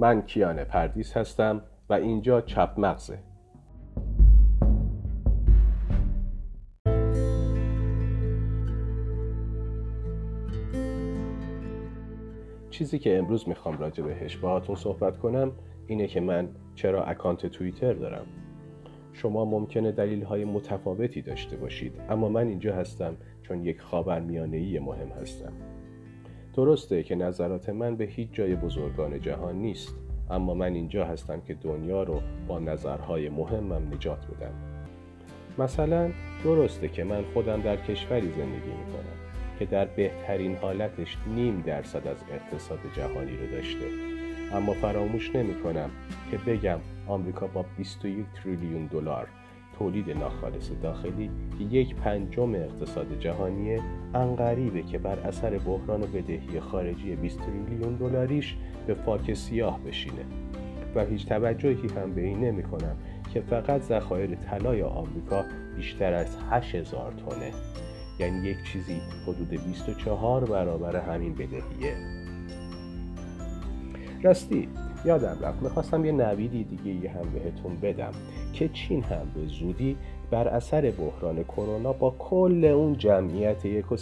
من کیان پردیس هستم و اینجا چپ مغزه. چیزی که امروز می‌خوام راجع بهش باهاتون صحبت کنم اینه که من چرا اکانت توییتر دارم؟ شما ممکنه دلیل های متفاوتی داشته باشید اما من اینجا هستم چون یک خاورمیانه مهم هستم. درسته که نظرات من به هیچ جای بزرگان جهان نیست اما من اینجا هستم که دنیا رو با نظرهای مهمم نجات بدم. مثلا درسته که من خودم در کشوری زندگی می‌کنم که در بهترین حالتش نیم درصد از اقتصاد جهانی رو داشته. اما فراموش نمی کنم که بگم آمریکا با 21 تریلیون دلار تولید ناخالص داخلی که یک پنجم اقتصاد جهانیه انقریبه که بر اثر بحران بدهی خارجی 20 تریلیون دلاریش به فاک سیاه بشینه. و هیچ توجهی هم به این نمی کنم که فقط ذخایر طلای آمریکا بیشتر از 8000 تنه. یعنی یک چیزی حدود 24 برابر همین بدهیه. راستی یادم رفت می‌خواستم یه نویدی دیگه هم بهتون بدم که چین هم به زودی بر اثر بحران کرونا با کل اون جمعیت یک و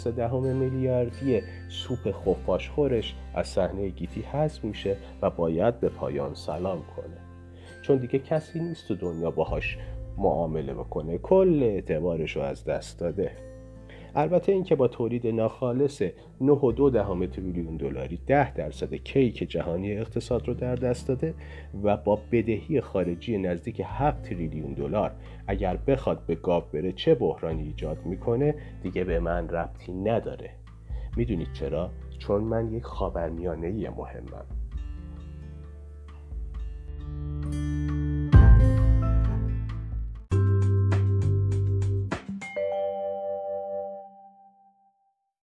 میلیاردی سوپ خفاش خورش از صحنه گیتی حذف میشه و باید به پایان سلام کنه. چون دیگه کسی نیست تو دنیا باهاش معامله بکنه. کل اعتبارش رو از دست داده. البته اینکه با تولید ناخالص 9.2 دهم تریلیون دلاری 10 درصد کیک جهانی اقتصاد رو در دست داده و با بدهی خارجی نزدیک 7 تریلیون دلار اگر بخواد به گاب بره چه بحرانی ایجاد می‌کنه دیگه به من ربطی نداره. می‌دونید چرا؟ چون من یک خاورمیانه مهمم.